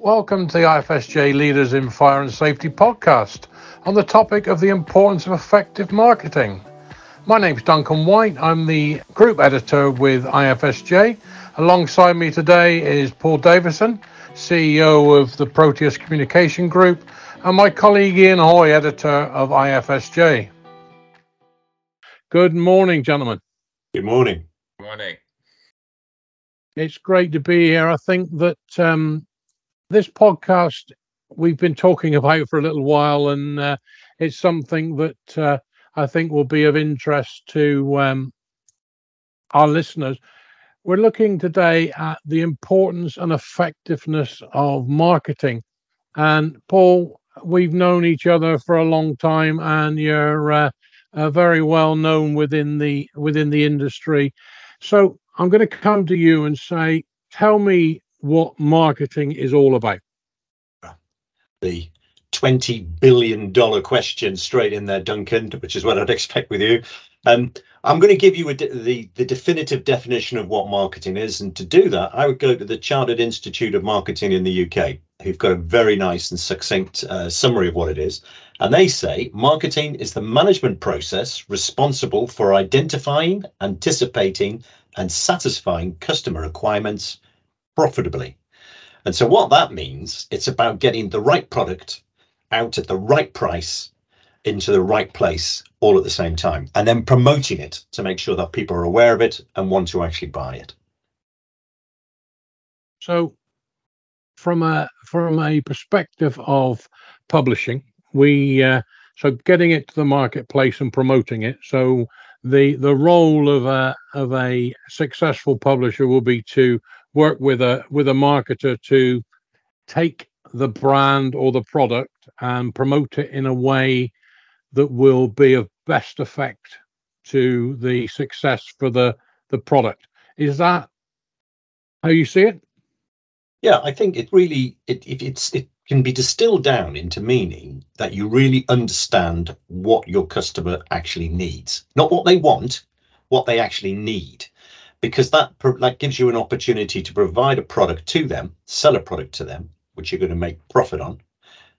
Welcome to the IFSJ Leaders in Fire and Safety podcast on the topic of the importance of effective marketing. My name's Duncan White. I'm the group editor with IFSJ. Alongside me today is Paul Davison, CEO of the Proteus Communication Group, and my colleague Iain Hoey, editor of IFSJ. Good morning, gentlemen. Good morning. Good morning. It's great to be here. I think that um, this podcast we've been talking about for a little while, and uh, it's something that uh, I think will be of interest to um, our listeners. We're looking today at the importance and effectiveness of marketing. And Paul, we've known each other for a long time, and you're uh, uh, very well known within the within the industry. So I'm going to come to you and say, tell me what marketing is all about. The $20 billion question straight in there, Duncan, which is what I'd expect with you. Um, I'm going to give you de- the, the definitive definition of what marketing is. And to do that, I would go to the Chartered Institute of Marketing in the UK, who've got a very nice and succinct uh, summary of what it is. And they say marketing is the management process responsible for identifying, anticipating, and satisfying customer requirements profitably. And so, what that means, it's about getting the right product out at the right price into the right place all at the same time, and then promoting it to make sure that people are aware of it and want to actually buy it. So, from a from a perspective of publishing, we uh, so getting it to the marketplace and promoting it. So the the role of a of a successful publisher will be to work with a with a marketer to take the brand or the product and promote it in a way that will be of best effect to the success for the the product. Is that how you see it? Yeah i think it really it, it it's it can be distilled down into meaning that you really understand what your customer actually needs. Not what they want what they actually need because that that gives you an opportunity to provide a product to them, sell a product to them, which you're going to make profit on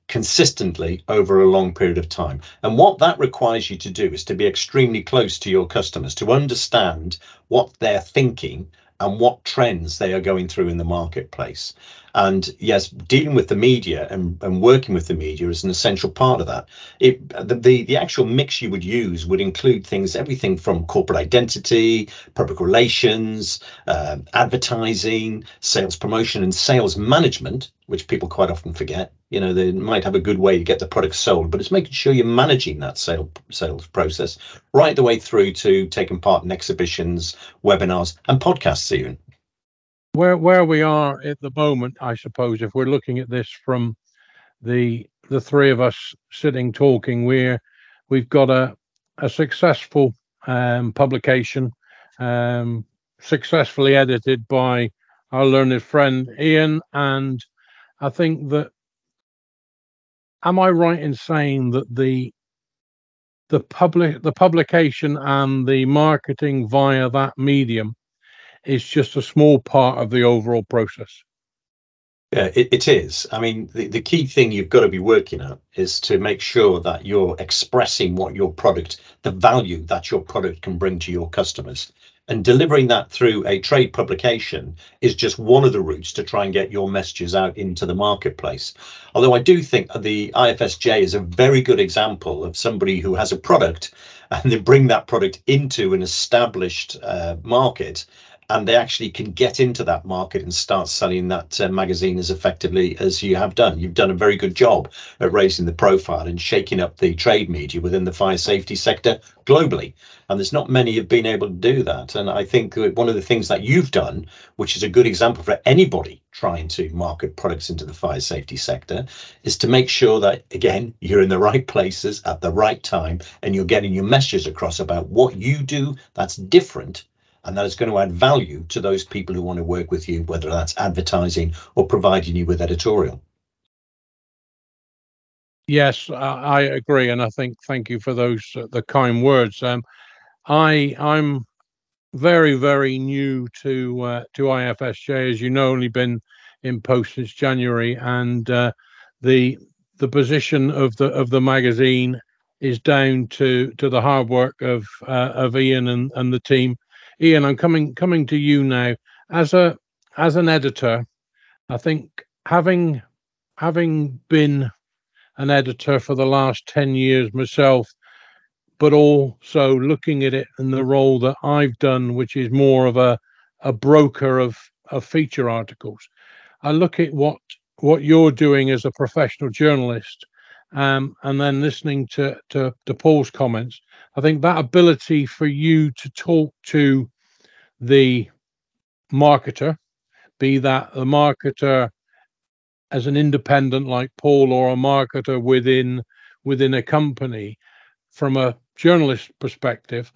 consistently over a long period of time. And what that requires you to do is to be extremely close to your customers, to understand what they're thinking and what trends they are going through in the marketplace. And yes, dealing with the media and, and working with the media is an essential part of that. It, the, the, the actual mix you would use would include things, everything from corporate identity, public relations, uh, advertising, sales promotion, and sales management, which people quite often forget. You know, they might have a good way to get the product sold, but it's making sure you're managing that sale, sales process right the way through to taking part in exhibitions, webinars, and podcasts even where where we are at the moment, I suppose, if we're looking at this from the the three of us sitting talking, we're we've got a a successful um, publication, um, successfully edited by our learned friend Iain, and I think that am I right in saying that the the public the publication and the marketing via that medium is just a small part of the overall process. Yeah, it, it is. I mean, the, the key thing you've got to be working at is to make sure that you're expressing what your product, the value that your product can bring to your customers. And delivering that through a trade publication is just one of the routes to try and get your messages out into the marketplace. Although I do think the IFSJ is a very good example of somebody who has a product and they bring that product into an established uh, market and they actually can get into that market and start selling that uh, magazine as effectively as you have done. You've done a very good job at raising the profile and shaking up the trade media within the fire safety sector globally. And there's not many have been able to do that. And I think one of the things that you've done, which is a good example for anybody trying to market products into the fire safety sector, is to make sure that, again, you're in the right places at the right time and you're getting your messages across about what you do that's different and that is going to add value to those people who want to work with you, whether that's advertising or providing you with editorial. Yes, I agree, and I think thank you for those uh, the kind words. Um, I I'm very very new to uh, to IFSJ, as you know, only been in post since January, and uh, the the position of the of the magazine is down to to the hard work of uh, of Iain and, and the team. Iain, I'm coming coming to you now as a as an editor. I think having having been an editor for the last 10 years myself, but also looking at it in the role that I've done, which is more of a, a broker of, of feature articles. I look at what what you're doing as a professional journalist um, and then listening to, to, to Paul's comments, I think that ability for you to talk to the marketer, be that the marketer as an independent like Paul or a marketer within within a company from a journalist perspective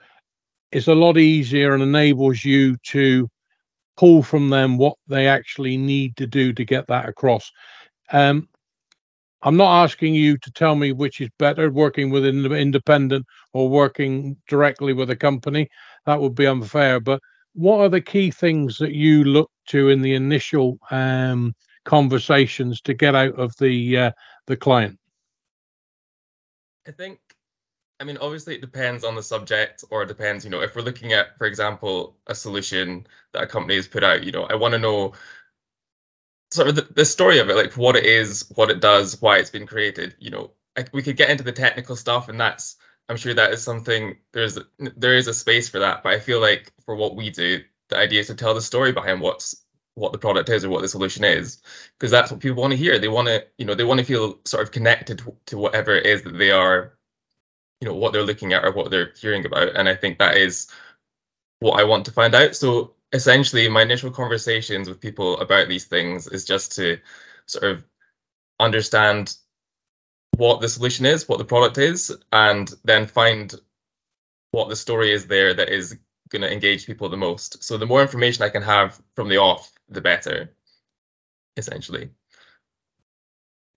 is a lot easier and enables you to pull from them what they actually need to do to get that across. Um, I'm not asking you to tell me which is better, working with an independent or working directly with a company. That would be unfair. But what are the key things that you look to in the initial um, conversations to get out of the uh, the client? I think, I mean, obviously it depends on the subject, or it depends, you know, if we're looking at, for example, a solution that a company has put out, you know, I want to know sort of the, the story of it, like what it is, what it does, why it's been created. You know, I, we could get into the technical stuff, and that's I'm sure that is something there's there is a space for that. But I feel like for what we do, the idea is to tell the story behind what's what the product is or what the solution is, because that's what people want to hear. They want to you know they want to feel sort of connected to whatever it is that they are, you know, what they're looking at or what they're hearing about. And I think that is what I want to find out. So essentially my initial conversations with people about these things is just to sort of understand what the solution is, what the product is, and then find what the story is there that is going to engage people the most. So the more information I can have from the off, the better, essentially.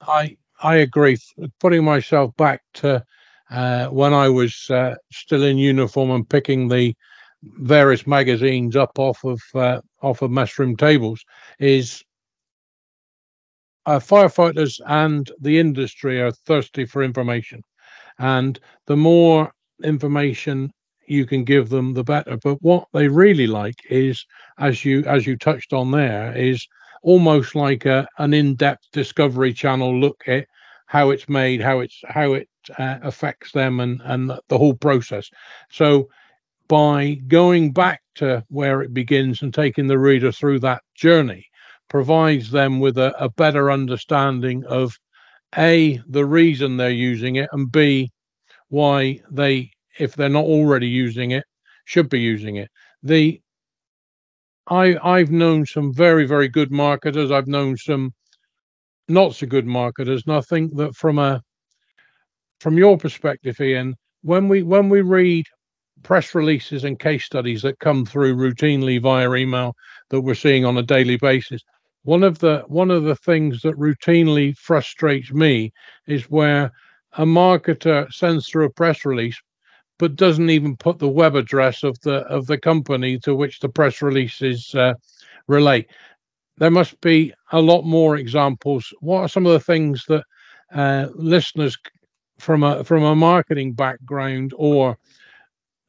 I I agree. Putting myself back to uh, when I was uh, still in uniform and picking the various magazines up off of uh, off of mushroom tables is uh, firefighters and the industry are thirsty for information. And the more information you can give them the better. But what they really like is as you as you touched on there is almost like a, an in-depth discovery channel look at how it's made how it's how it uh, affects them and and the whole process. So by going back to where it begins and taking the reader through that journey provides them with a, a better understanding of a the reason they're using it and b why they if they're not already using it should be using it. The i i've known some very very good marketers. I've known some not so good marketers and i think that from a from your perspective ian when we when we read press releases and case studies that come through routinely via email that we're seeing on a daily basis. One of the one of the things that routinely frustrates me is where a marketer sends through a press release but doesn't even put the web address of the of the company to which the press releases uh, relate. There must be a lot more examples. What are some of the things that uh, listeners from a from a marketing background or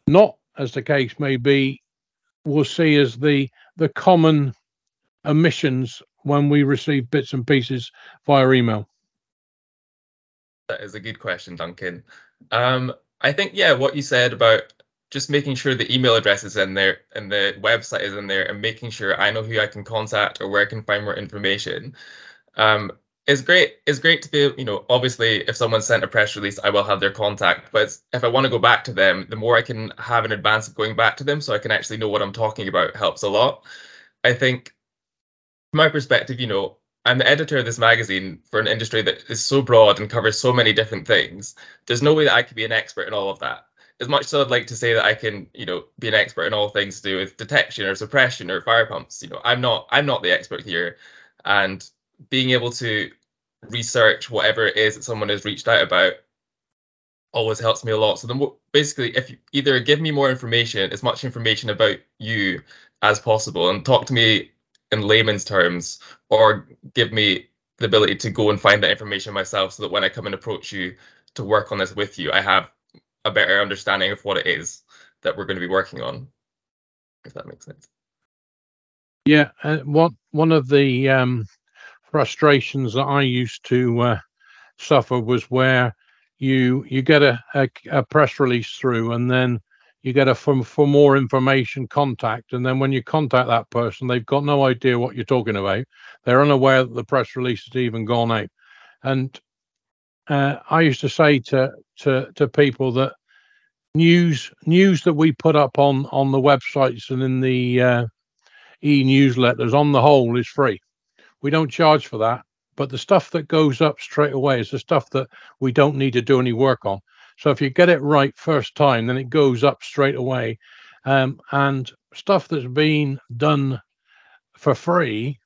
not as the case may be, will see as the the common omissions when we receive bits and pieces via email? That is a good question, Duncan. Um, I think yeah, what you said about just making sure the email address is in there and the website is in there and making sure I know who I can contact or where I can find more information. Um, it's great. It's great to be, you know, obviously, if someone sent a press release, I will have their contact. But if I want to go back to them, the more I can have in advance of going back to them, so I can actually know what I'm talking about, helps a lot. I think, from my perspective, you know, I'm the editor of this magazine for an industry that is so broad and covers so many different things. There's no way that I could be an expert in all of that. As much as I'd like to say that I can, you know, be an expert in all things to do with detection or suppression or fire pumps, you know, I'm not. I'm not the expert here, and being able to research whatever it is that someone has reached out about always helps me a lot. So then basically if you either give me more information, as much information about you as possible and talk to me in layman's terms, or give me the ability to go and find that information myself so that when I come and approach you to work on this with you, I have a better understanding of what it is that we're going to be working on, if that makes sense. Yeah, uh, one one of the um, frustrations that I used to uh, suffer was where you you get a, a, a press release through, and then you get a for, for more information contact, and then when you contact that person, they've got no idea what you're talking about. They're unaware that the press release has even gone out, and uh, I used to say to to to people that news news that we put up on on the websites and in the uh, e-newsletters on the whole is free. We don't charge for that, but the stuff that goes up straight away is the stuff that we don't need to do any work on. So if you get it right first time, then it goes up straight away. Um, and stuff that's been done for free,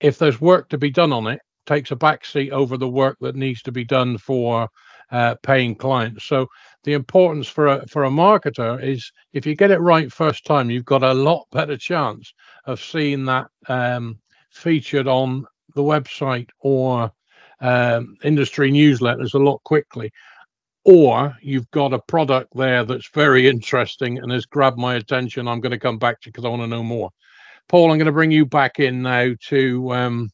if there's work to be done on it, takes a backseat over the work that needs to be done for uh, paying clients. So the importance for a for a marketer is if you get it right first time, you've got a lot better chance of seeing that um, featured on the website or um, industry newsletters a lot quickly. Or you've got a product there that's very interesting and has grabbed my attention. I'm going to come back to because I want to know more. Paul, I'm going to bring you back in now to um,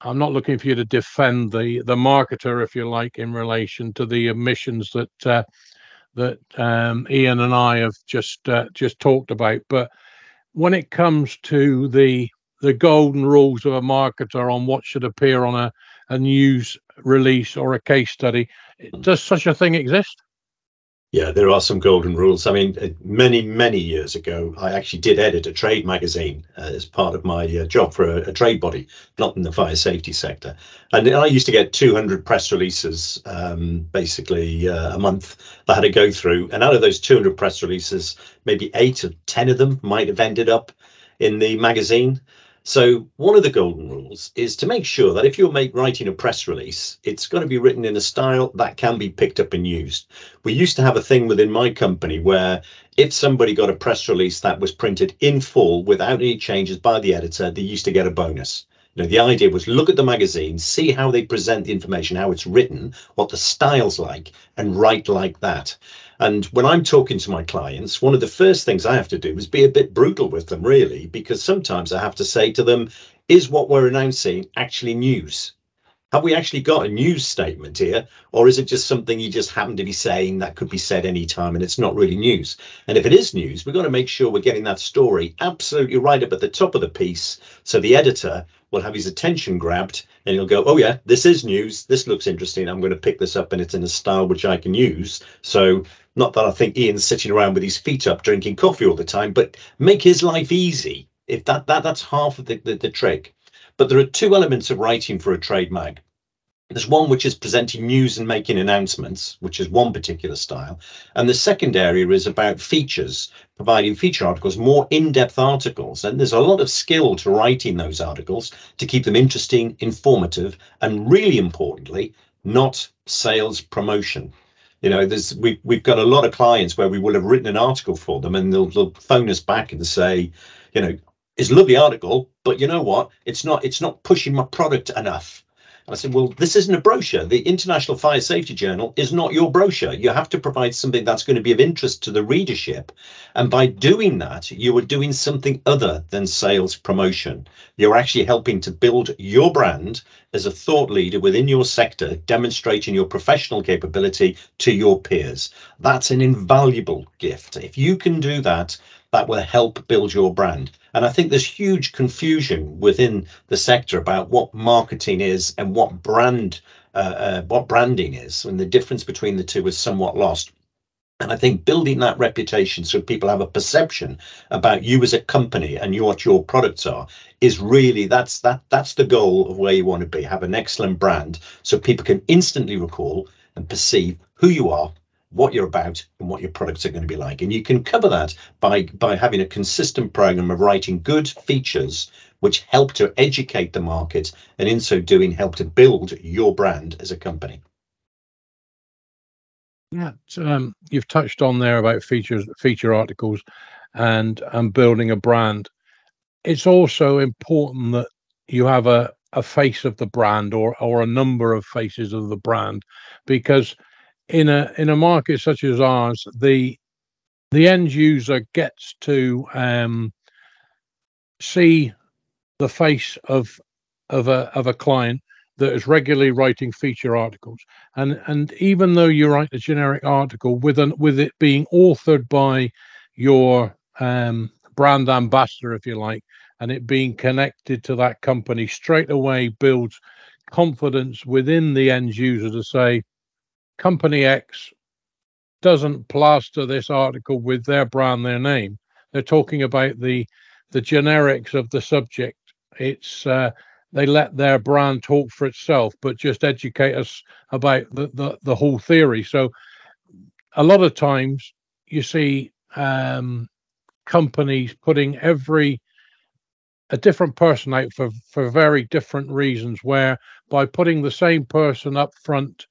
I'm not looking for you to defend the the marketer, if you like, in relation to the emissions that uh, that um, Iain and I have just uh, just talked about. But when it comes to the the golden rules of a marketer on what should appear on a, a news release or a case study, does such a thing exist? Yeah, there are some golden rules. I mean, uh, many, many years ago, I actually did edit a trade magazine uh, as part of my uh, job for a, a, trade body, not in the fire safety sector. And I used to get 200 press releases, um, basically uh, a month that I had to go through. And out of those 200 press releases, maybe eight or 10 of them might have ended up in the magazine. So one of the golden rules is to make sure that if you're make, writing a press release, it's going to be written in a style that can be picked up and used. We used to have a thing within my company where if somebody got a press release that was printed in full without any changes by the editor, they used to get a bonus. You know, the idea was look at the magazine, see how they present the information, how it's written, what the style's like, and write like that. And when I'm talking to my clients, one of the first things I have to do is be a bit brutal with them, really, because sometimes I have to say to them, is what we're announcing actually news? Have we actually got a news statement here? Or is it just something you just happen to be saying that could be said anytime and it's not really news? And if it is news, we've got to make sure we're getting that story absolutely right up at the top of the piece so the editor will have his attention grabbed and he'll go, oh yeah, this is news. This looks interesting. I'm going to pick this up and it's in a style which I can use. So not that I think Iain's sitting around with his feet up drinking coffee all the time, but make his life easy. If that, that that's half of the, the, the trick. But there are two elements of writing for a trade mag. There's one which is presenting news and making announcements, which is one particular style. And the second area is about features, providing feature articles, more in-depth articles. And there's a lot of skill to writing those articles to keep them interesting, informative, and really importantly, not sales promotion you know there's we, we've got a lot of clients where we will have written an article for them and they'll, they'll phone us back and say you know it's a lovely article but you know what it's not it's not pushing my product enough I said, well, this isn't a brochure. The International Fire Safety Journal is not your brochure. You have to provide something that's going to be of interest to the readership. And by doing that, you are doing something other than sales promotion. You're actually helping to build your brand as a thought leader within your sector, demonstrating your professional capability to your peers. That's an invaluable gift. If you can do that, that will help build your brand. And I think there's huge confusion within the sector about what marketing is and what brand uh, uh, what branding is, and the difference between the two is somewhat lost. And I think building that reputation so people have a perception about you as a company and what your products are is really that's that that's the goal of where you want to be. Have an excellent brand so people can instantly recall and perceive who you are what you're about and what your products are going to be like. And you can cover that by, by having a consistent program of writing good features which help to educate the market and in so doing help to build your brand as a company. Yeah, um, you've touched on there about features, feature articles, and and building a brand. it's also important that you have a a face of the brand or or a number of faces of the brand because in a in a market such as ours the the end user gets to um, see the face of of a of a client that is regularly writing feature articles. And and even though you write a generic article with an with it being authored by your um, brand ambassador if you like and it being connected to that company straight away builds confidence within the end user to say company x doesn't plaster this article with their brand their name they're talking about the the generics of the subject it's uh, they let their brand talk for itself, but just educate us about the, the, the whole theory. So a lot of times you see um, companies putting every a different person out for for very different reasons where by putting the same person up front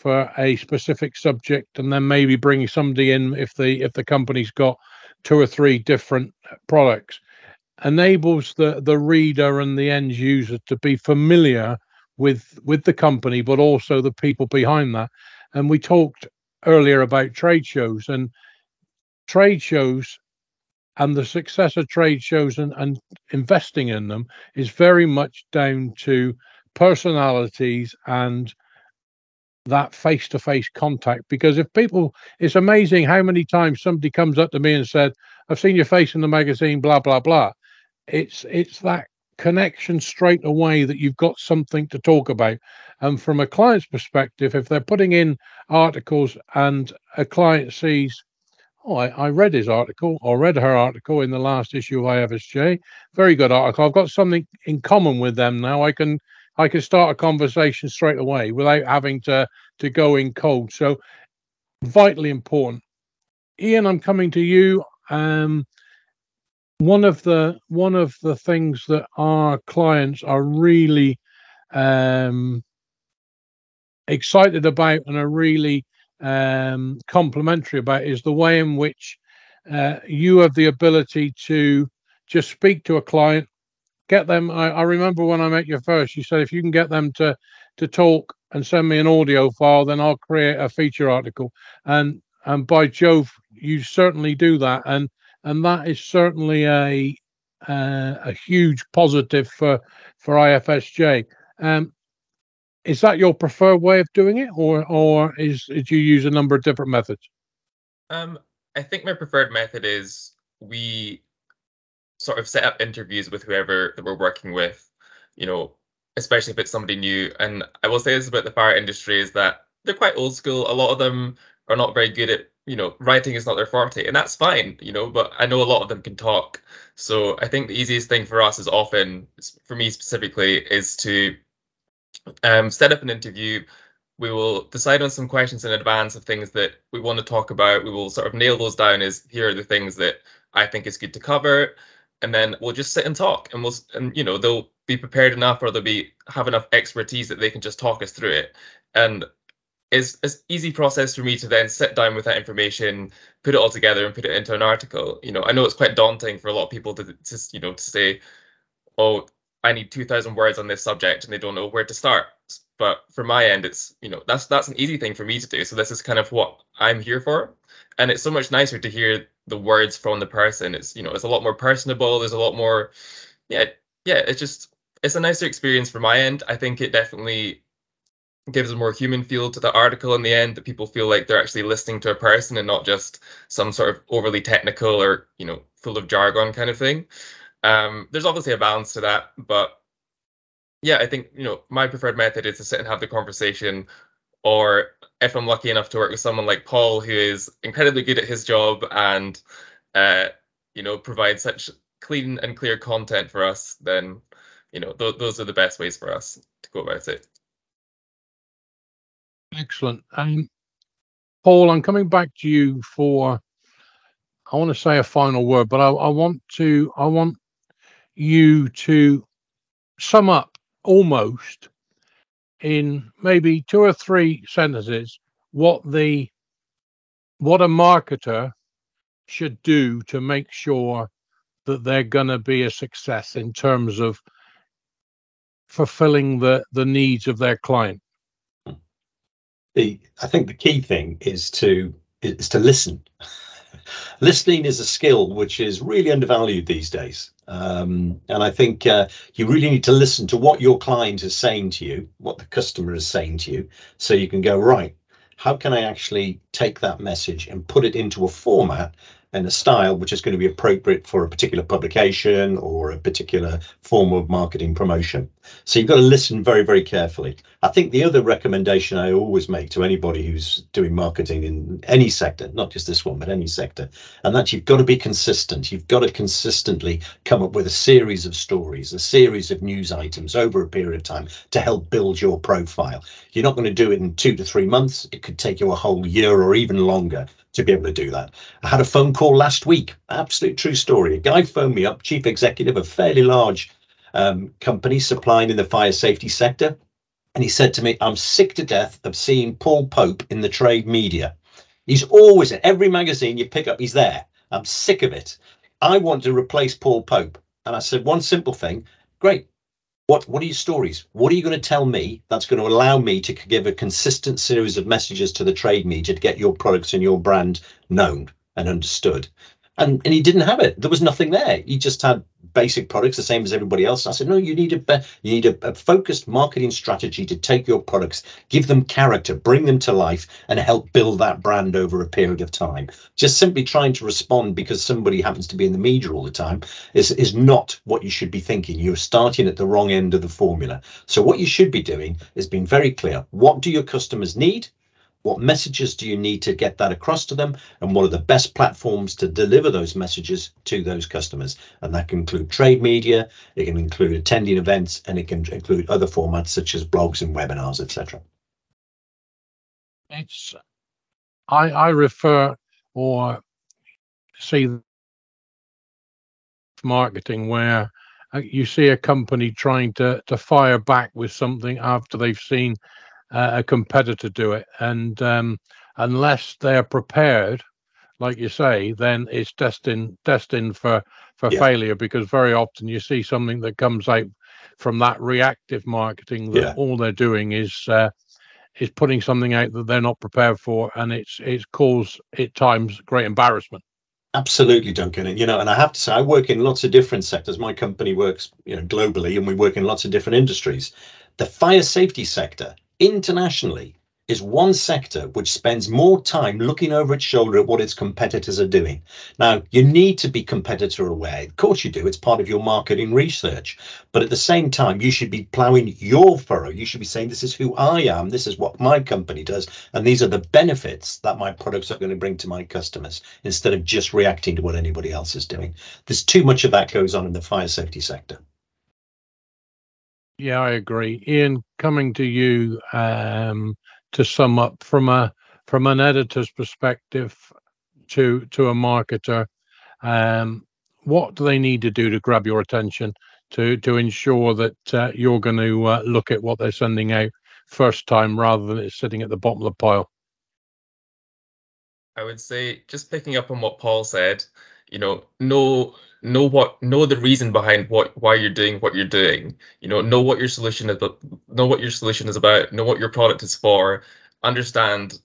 for a specific subject and then maybe bringing somebody in if the if the company's got two or three different products. Enables the the reader and the end user to be familiar with with the company but also the people behind that. And we talked earlier about trade shows and trade shows and the success of trade shows and, and investing in them is very much down to personalities and that face to face contact because if people it's amazing how many times somebody comes up to me and said i've seen your face in the magazine blah blah blah. It's it's that connection straight away that you've got something to talk about. And from a client's perspective if they're putting in articles and a client sees oh I, I read his article or read her article in the last issue of ifsj very good article. I've got something in common with them now. I can i can start a conversation straight away without having to to go in cold. So vitally important. Iain i'm coming to you. Um one of the one of the things that our clients are really um, excited about and are really um, complimentary about is the way in which uh, you have the ability to just speak to a client, get them. I, I, remember when I met you first, you said if you can get them to to talk and send me an audio file, then I'll create a feature article. And and by Jove, you certainly do that. And and that is certainly a uh, a huge positive for for IFSJ. Um, is that your preferred way of doing it, or or is do you use a number of different methods? Um, I think my preferred method is we sort of set up interviews with whoever that we're working with. You know, especially if it's somebody new. And I will say this about the fire industry is that they're quite old school. A lot of them are not very good at you know, writing is not their forte, and that's fine, you know, but I know a lot of them can talk. So I think the easiest thing for us is often, for me specifically, is to um, set up an interview. We will decide on some questions in advance of things that we want to talk about. We will sort of nail those down as here are the things that I think is good to cover. And then we'll just sit and talk and we'll, and you know, they'll be prepared enough or they'll be have enough expertise that they can just talk us through it. And it's an easy process for me to then sit down with that information, put it all together, and put it into an article. You know, I know it's quite daunting for a lot of people to, to you know, to say, "Oh, I need two thousand words on this subject," and they don't know where to start. But for my end, it's you know, that's that's an easy thing for me to do. So this is kind of what I'm here for, and it's so much nicer to hear the words from the person. It's you know, it's a lot more personable. There's a lot more, yeah, yeah. It's just it's a nicer experience for my end. I think it definitely gives a more human feel to the article in the end that people feel like they're actually listening to a person and not just some sort of overly technical or you know full of jargon kind of thing um, there's obviously a balance to that but yeah i think you know my preferred method is to sit and have the conversation or if i'm lucky enough to work with someone like paul who is incredibly good at his job and uh, you know provides such clean and clear content for us then you know th- those are the best ways for us to go about it Excellent. Um, Paul, I'm coming back to you for. I want to say a final word, but I, I want to. I want you to sum up almost in maybe two or three sentences what the what a marketer should do to make sure that they're going to be a success in terms of fulfilling the the needs of their client. The i think the key thing is to is to listen. Listening is a skill which is really undervalued these days um, and i think uh, you really need to listen to what your client is saying to you what the customer is saying to you so you can go right how can i actually take that message and put it into a format and a style which is going to be appropriate for a particular publication or a particular form of marketing promotion. So you've got to listen very, very carefully. I think the other recommendation I always make to anybody who's doing marketing in any sector, not just this one, but any sector, and that you've got to be consistent. You've got to consistently come up with a series of stories, a series of news items over a period of time to help build your profile. You're not going to do it in two to three months. It could take you a whole year or even longer to be able to do that. I had a phone call last week, absolute true story. A guy phoned me up, chief executive of a fairly large um, company supplying in the fire safety sector. And he said to me, I'm sick to death of seeing Paul Pope in the trade media. He's always in every magazine you pick up, he's there. I'm sick of it. I want to replace Paul Pope. And I said, one simple thing great, what what are your stories? What are you going to tell me that's going to allow me to give a consistent series of messages to the trade media to get your products and your brand known and understood? And and he didn't have it. There was nothing there. He just had basic products the same as everybody else. I said, no, you need a you need a, a, focused marketing strategy to take your products, give them character, bring them to life, and help build that brand over a period of time. Just simply trying to respond because somebody happens to be in the media all the time is is not what you should be thinking. You're starting at the wrong end of the formula. So what you should be doing is being very clear. What do your customers need? What messages do you need to get that across to them? And what are the best platforms to deliver those messages to those customers? And that can include trade media, it can include attending events, and it can include other formats such as blogs and webinars, etc. It's I I refer or see marketing where uh, you see a company trying to to fire back with something after they've seen uh, a competitor do it. And um, unless they're prepared, like you say, then it's destined destined for for yeah. failure because very often you see something that comes out from that reactive marketing that yeah. all they're doing is uh, is putting something out that they're not prepared for, and it's it's caused at times great embarrassment. Absolutely, Duncan. And you know, and I have to say, I work in lots of different sectors. My company works, you know, globally, and we work in lots of different industries. The fire safety sector internationally is one sector which spends more time looking over its shoulder at what its competitors are doing. Now, you need to be competitor aware. Of course you do. It's part of your marketing research. But at the same time, you should be plowing your furrow. You should be saying, this is who I am. This is what my company does. And these are the benefits that my products are going to bring to my customers instead of just reacting to what anybody else is doing. There's too much of that goes on in the fire safety sector. Yeah, I agree. Iain, coming to you um, to sum up from a from an editor's perspective to to a marketer, um, what do they need to do to grab your attention to to ensure that uh, you're going to uh, look at what they're sending out first time rather than it sitting at the bottom of the pile? I would say just picking up on what Paul said, you know, know know what know the reason behind what why you're doing what you're doing. You know know what your solution is know what your solution is about know what your product is for. Understand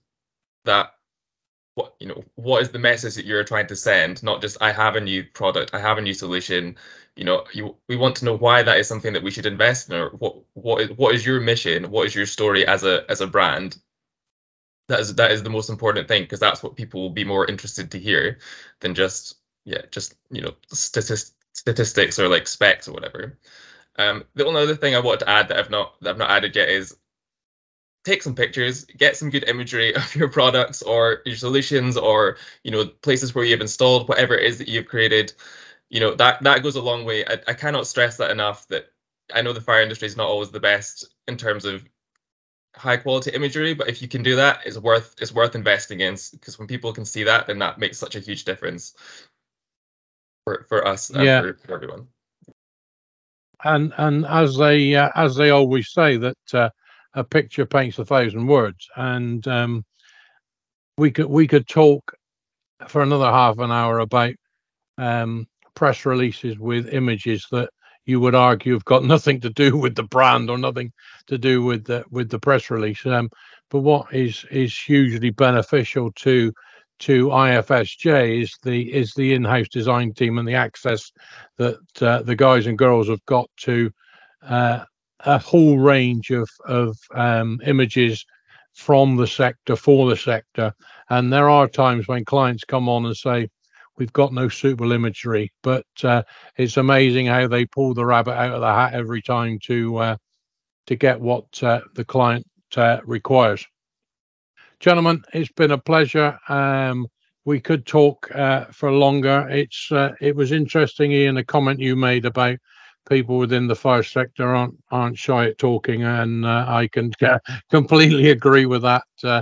that what you know what is the message that you're trying to send not just i have a new product i have a new solution. You know you we want to know why that is something that we should invest in or what what is what is your mission? What is your story as a as a brand? That is that is the most important thing because that's what people will be more interested to hear than just yeah, just you know statist- statistics or like specs or whatever. Um, the only other thing I wanted to add that I've not that I've not added yet is take some pictures, get some good imagery of your products or your solutions or you know places where you've installed whatever it is that you've created. You know that that goes a long way. I, I cannot stress that enough. That I know the fire industry is not always the best in terms of high quality imagery, but if you can do that, it's worth it's worth investing in because when people can see that, then that makes such a huge difference for, for us and yeah. for, for everyone. And and as they uh, as they always say that uh, a picture paints a thousand words, and um, we could we could talk for another half an hour about um, press releases with images that you would argue have got nothing to do with the brand or nothing to do with the with the press release. Um, but what is is hugely beneficial to to IFSJ is the is the in-house design team and the access that uh, the guys and girls have got to uh, a whole range of of um, images from the sector for the sector. And there are times when clients come on and say, "We've got no suitable imagery," but uh, it's amazing how they pull the rabbit out of the hat every time to uh, to get what uh, the client uh, requires. Gentlemen, it's been a pleasure. Um, we could talk uh, for longer. It's uh, it was interesting, Iain, the comment you made about people within the fire sector aren't aren't shy at talking, and uh, I can uh, completely agree with that. Uh,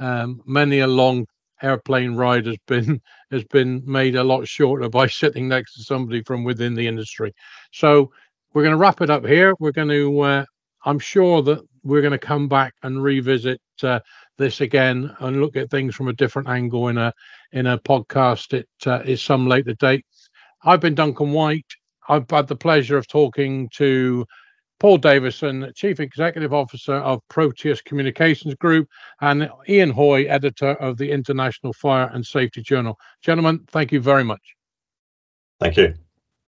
um, many a long airplane ride has been has been made a lot shorter by sitting next to somebody from within the industry. So we're going to wrap it up here. We're going to. Uh, I'm sure that we're going to come back and revisit uh, this again and look at things from a different angle in a in a podcast. It uh, is some later date. I've been Duncan White. I've had the pleasure of talking to Paul Davison, Chief Executive Officer of Proteus Communications Group, and Iain Hoey, Editor of the International Fire and Safety Journal. Gentlemen, thank you very much. Thank you.